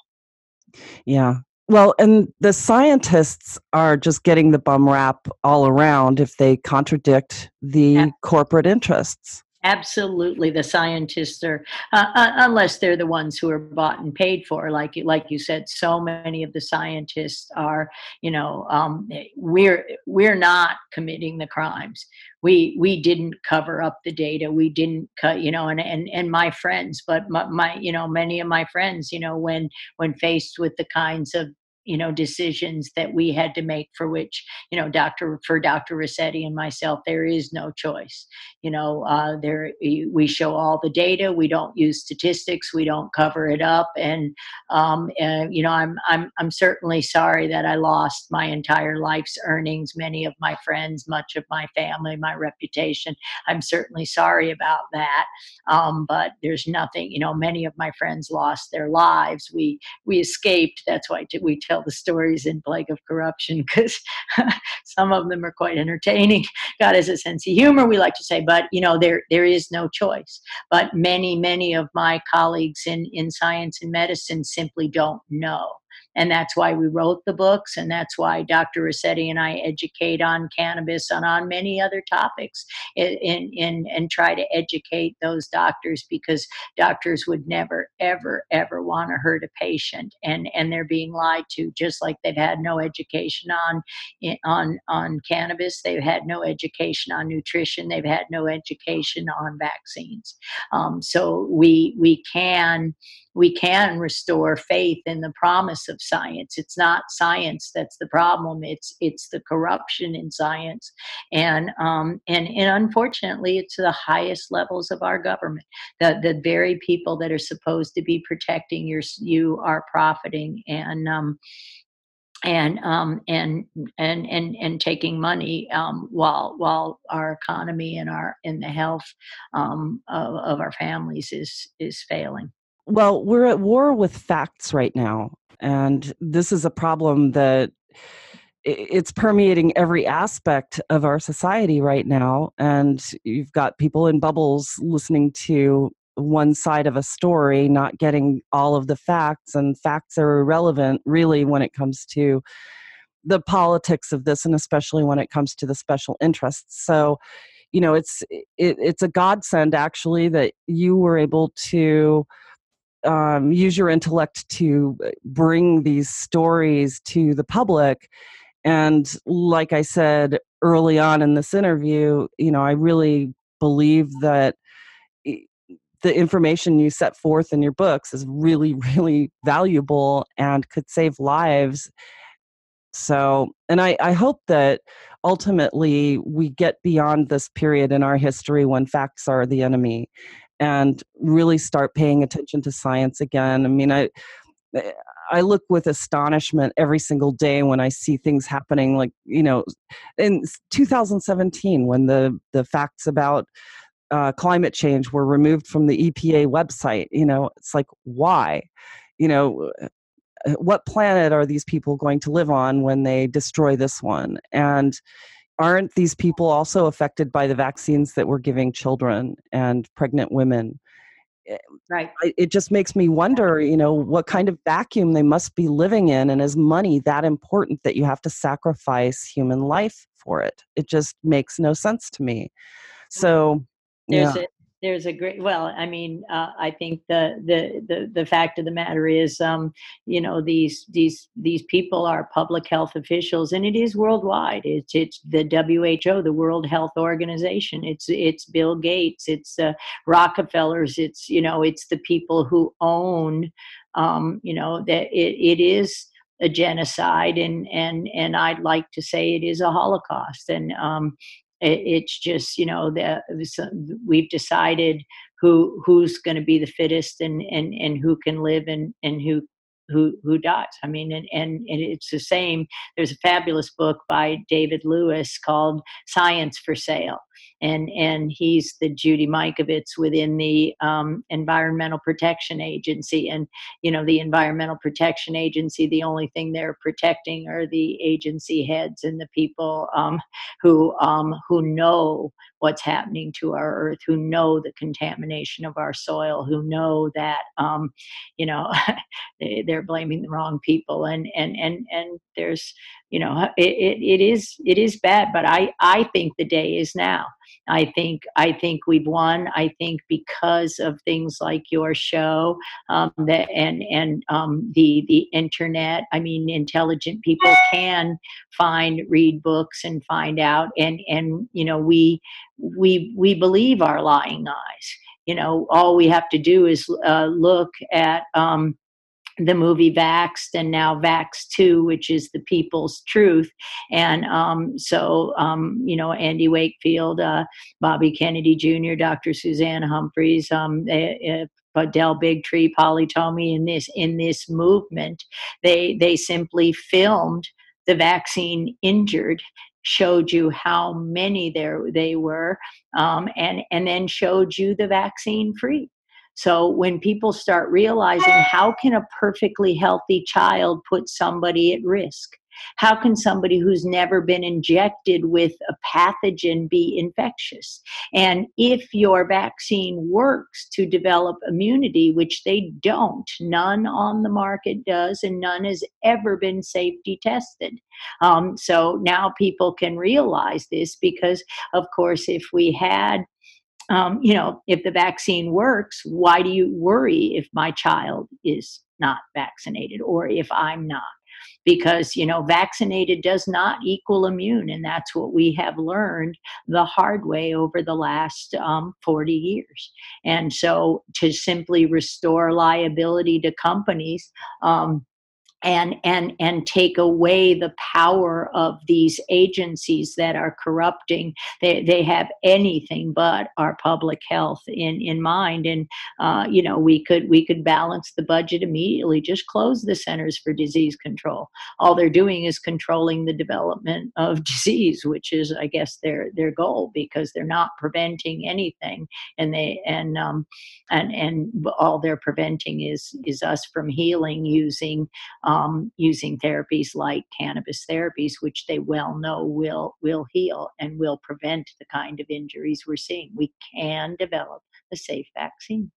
Yeah. Well, and the scientists are just getting the bum rap all around if they contradict the yeah. corporate interests. Absolutely, the scientists are, uh, uh, unless they're the ones who are bought and paid for. Like like you said, so many of the scientists are, you know, um, we're we're not committing the crimes. We we didn't cover up the data. We didn't cut, you know, and and and my friends, but my, my you know many of my friends, you know, when when faced with the kinds of you know decisions that we had to make for which you know dr for dr ruscetti and myself there is no choice. You know uh, there we show all the data we don't use statistics we don't cover it up and um, and, you know i'm i'm i'm certainly sorry that i lost my entire life's earnings many of my friends much of my family my reputation. I'm certainly sorry about that um, but there's nothing you know many of my friends lost their lives. We we escaped that's why we tell tell the stories in Plague of Corruption because some of them are quite entertaining. God has a sense of humor, we like to say, but you know, there there is no choice. But many, many of my colleagues in, in science and medicine simply don't know and that's why we wrote the books and that's why dr ruscetti and i educate on cannabis and on many other topics and, and, and try to educate those doctors because doctors would never ever ever want to hurt a patient. And and they're being lied to just like they've had no education on on on cannabis. They've had no education on nutrition. They've had no education on vaccines. Um, so we we can we can restore faith in the promise of science it's not science that's the problem it's it's the corruption in science and um, and and unfortunately it's the highest levels of our government the the very people that are supposed to be protecting your you are profiting and um, and um, and and and and taking money um, while while our economy and our in the health um, of, of our families is is failing. Well, we're at war with facts right now. And this is a problem that it's permeating every aspect of our society right now. And you've got people in bubbles listening to one side of a story, not getting all of the facts, and facts are irrelevant really when it comes to the politics of this, and especially when it comes to the special interests. So, you know, it's it, it's a godsend actually that you were able to um, use your intellect to bring these stories to the public. And like I said early on in this interview, you know, I really believe that the information you set forth in your books is really, really valuable and could save lives. So, and I, I hope that ultimately we get beyond this period in our history when facts are the enemy and really start paying attention to science again. I mean, I I look with astonishment every single day when I see things happening like, you know, in 2017 when the the facts about uh, climate change were removed from the EPA website, you know, it's like why? You know, uh, what planet are these people going to live on when they destroy this one? And aren't these people also affected by the vaccines that we're giving children and pregnant women? Eh, right. It just makes me wonder, you know, what kind of vacuum they must be living in, and is money that important that you have to sacrifice human life for it? It just makes no sense to me. So, there's yeah. a there's a great well i mean uh, i think the, the the the fact of the matter is um, you know these these these people are public health officials and it is worldwide. It's it's the who the world health organization. It's it's bill gates. It's uh, rockefellers. It's you know it's the people who own um, you know that it, it is a genocide and and and I'd like to say it is a holocaust. And um, it's just you know that uh, we've decided who who's going to be the fittest and and and who can live and and who who who dies. I mean, and, and, and it's the same. There's a fabulous book by David Lewis called Science for Sale, and and he's the Judy Mikovits within the um, Environmental Protection Agency. And you know, the Environmental Protection Agency, the only thing they're protecting are the agency heads and the people um, who um, who know what's happening to our earth, who know the contamination of our soil, who know that um, you know they're blaming the wrong people, and and and and there's you know it, it, it is it is bad, but I I think the day is now. I think I think we've won. I think because of things like your show um, that and and um, the the internet. I mean, intelligent people can find, read books, and find out. And and you know, we we we believe our lying eyes. You know, all we have to do is uh, look at. Um, the movie Vaxxed and now Vaxxed 2, which is the people's truth. And um, so, um, you know, Andy Wakefield, uh, Bobby Kennedy Jr., Dr. Suzanne Humphries, um, uh, uh, Bigtree, Polly Tommey in this in this movement, they they simply filmed the vaccine injured showed you how many there they were um, and and then showed you the vaccine free so when people start realizing how can a perfectly healthy child put somebody at risk? How can somebody who's never been injected with a pathogen be infectious? And if your vaccine works to develop immunity, which they don't, none on the market does, and none has ever been safety tested. Um, so now people can realize this because, of course, if we had um, you know, if the vaccine works, why do you worry if my child is not vaccinated or if I'm not? Because, you know, vaccinated does not equal immune. And that's what we have learned the hard way over the last um, 40 years. And so to simply restore liability to companies, um, and and and take away the power of these agencies that are corrupting. They they have anything but our public health in in mind. And uh, you know we could we could balance the budget immediately just close the centers for disease control. All they're doing is controlling the development of disease which is i guess their their goal because they're not preventing anything. And they and um and and all they're preventing is is us from healing using um, um, using therapies like cannabis therapies, which they well know will will heal and will prevent the kind of injuries we're seeing. We can develop a safe vaccine.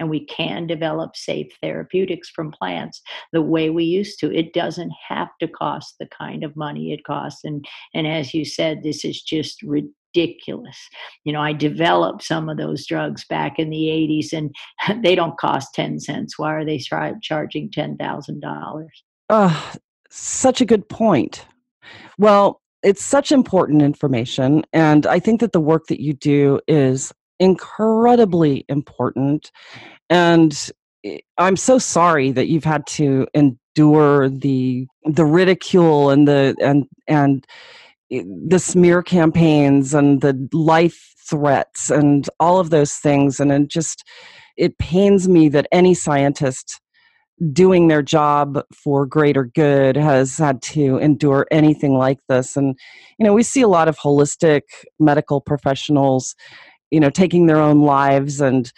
And we can develop safe therapeutics from plants the way we used to. It doesn't have to cost the kind of money it costs. And and as you said, this is just ridiculous. You know, I developed some of those drugs back in the 80s and they don't cost 10 cents. Why are they charging $10,000? Oh, such a good point. Well, it's such important information. And I think that the work that you do is incredibly important. And I'm so sorry that you've had to endure the the ridicule and the and and the smear campaigns and the life threats and all of those things. And it just it pains me that any scientist doing their job for greater good has had to endure anything like this. And you know we see a lot of holistic medical professionals you know taking their own lives and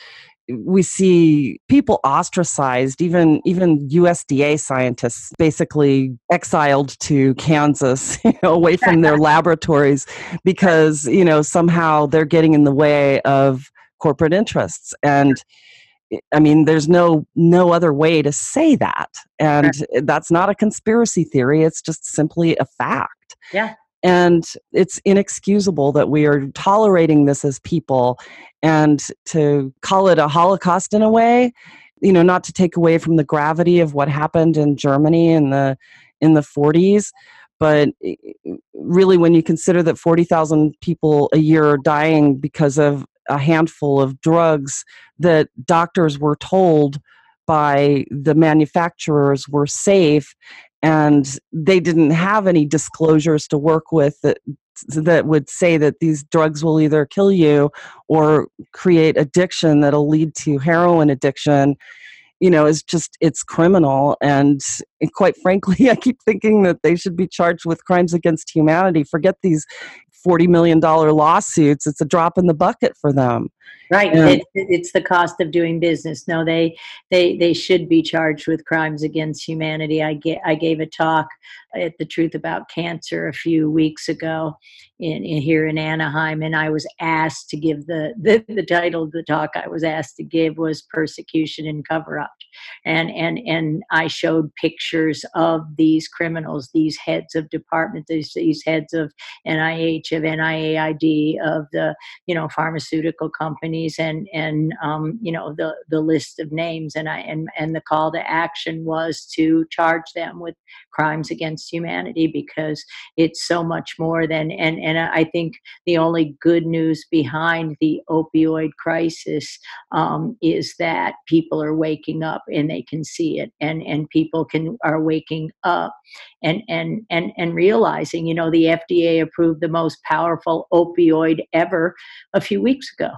we see people ostracized even even USDA scientists basically exiled to Kansas you know, away from their laboratories because you know somehow they're getting in the way of corporate interests and I mean, there's no no other way to say that, and that's not a conspiracy theory. It's just simply a fact. Yeah. And it's inexcusable that we are tolerating this as people, and to call it a Holocaust in a way, you know, not to take away from the gravity of what happened in Germany in the in the 40s, but eh, really when you consider that 40,000 people a year are dying because of a handful of drugs that doctors were told by the manufacturers were safe and they didn't have any disclosures to work with that that would say that these drugs will either kill you or create addiction that'll lead to heroin addiction you know is just it's criminal. And, quite frankly i keep thinking that they should be charged with crimes against humanity. Forget these $40 million lawsuits, it's a drop in the bucket for them. Right. It, it's the cost of doing business. No, they, they, they should be charged with crimes against humanity. I, get, I gave a talk at the Truth About Cancer a few weeks ago in, in, here in Anaheim, and I was asked to give the, the the title of the talk I was asked to give was persecution and cover up, and and and I showed pictures of these criminals, these heads of department, these these heads of NIH, of NIAID, of the you know pharmaceutical companies, and and um, you know the the list of names, and I and and the call to action was to charge them with crimes against humanity because it's so much more than and and I think the only good news behind the opioid crisis um, is that people are waking up up and they can see it and and people can are waking up and and and and realizing you know the FDA approved the most powerful opioid ever a few weeks ago.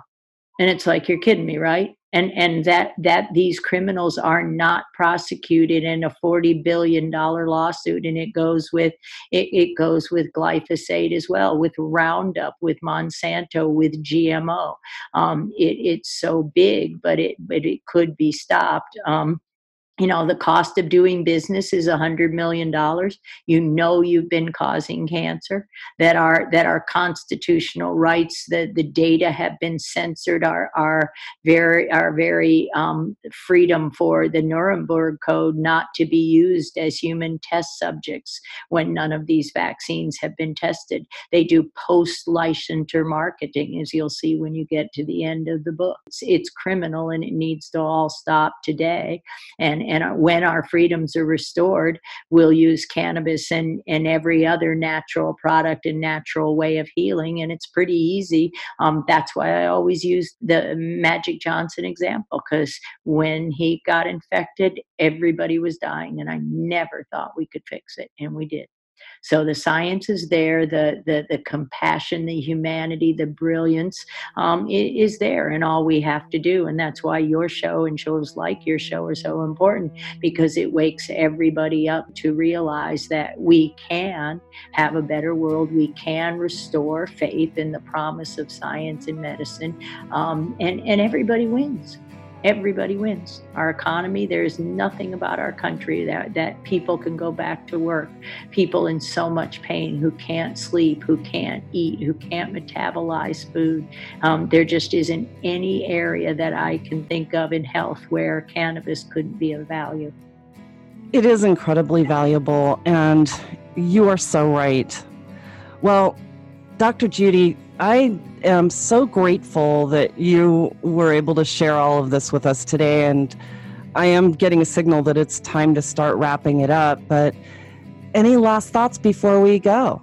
And it's like you're kidding me right and and that that these criminals are not prosecuted in a 40 billion dollar lawsuit and it goes with it, it goes with glyphosate as well with roundup with monsanto with gmo um, it, it's so big but it but it could be stopped. Um, you know the cost of doing business is a hundred million dollars. You know you've been causing cancer that our that our constitutional rights that the data have been censored our our very our very um, freedom for the nuremberg code not to be used as human test subjects when none of these vaccines have been tested. They do post licensure marketing as you'll see when you get to the end of the book. It's, it's criminal and it needs to all stop today. And and when our freedoms are restored, we'll use cannabis and, and every other natural product and natural way of healing. And it's pretty easy. Um, that's why I always use the Magic Johnson example, because when he got infected, everybody was dying. And I never thought we could fix it. And we did. So the science is there, the the, the compassion, the humanity, the brilliance um, is there, and all we have to do, and that's why your show and shows like your show are so important because it wakes everybody up to realize that we can have a better world, we can restore faith in the promise of science and medicine, um, and and everybody wins everybody wins. Our economy, there's nothing about our country that, that people can go back to work. People in so much pain who can't sleep, who can't eat, who can't metabolize food. Um, there just isn't any area that I can think of in health where cannabis couldn't be of value. It is incredibly valuable, and you are so right. Well, Dr. Judy, I am so grateful that you were able to share all of this with us today. And I am getting a signal that it's time to start wrapping it up. But any last thoughts before we go?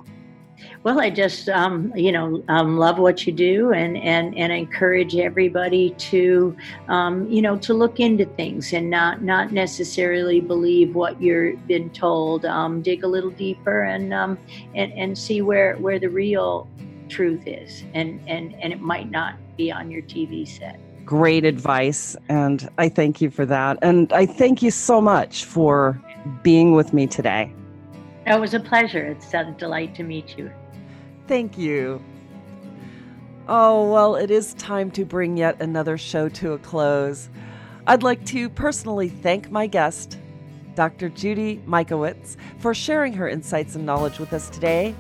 Well, I just, um, you know, um, love what you do, and and and encourage everybody to, um, you know, to look into things and not not necessarily believe what you're been told. Um, dig a little deeper and um, and and see where where the real truth is and and and it might not be on your tv set. Great advice and i thank you for that. And i thank you so much for being with me today. It was a pleasure. It's a delight to meet you. Thank you. Oh well it is time to bring yet another show to a close. I'd like to personally thank my guest dr judy mikovits for sharing her insights and knowledge with us today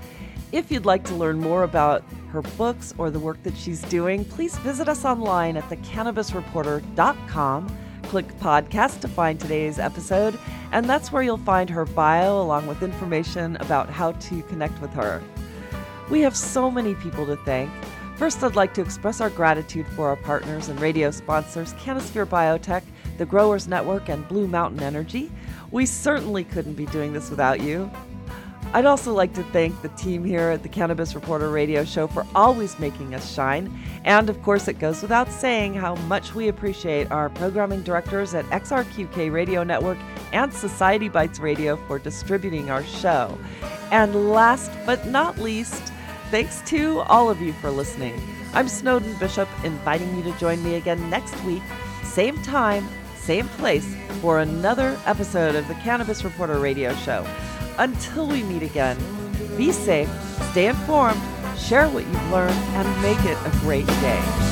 if you'd like to learn more about her books or the work that she's doing, please visit us online at thecannabisreporter.com. Click podcast to find today's episode, and that's where you'll find her bio along with information about how to connect with her. We have so many people to thank. First, I'd like to express our gratitude for our partners and radio sponsors, Canosphere Biotech, the Growers Network, and Blue Mountain Energy. We certainly couldn't be doing this without you. I'd also like to thank the team here at the Cannabis Reporter radio show for always making us shine. And of course, it goes without saying how much we appreciate our programming directors at XRQK Radio Network and Society Bites Radio for distributing our show. And last but not least, thanks to all of you for listening. I'm Snowden Bishop, inviting you to join me again next week, same time, same place, for another episode of the Cannabis Reporter radio show. Until we meet again, be safe, stay informed, share what you've learned, and make it a great day.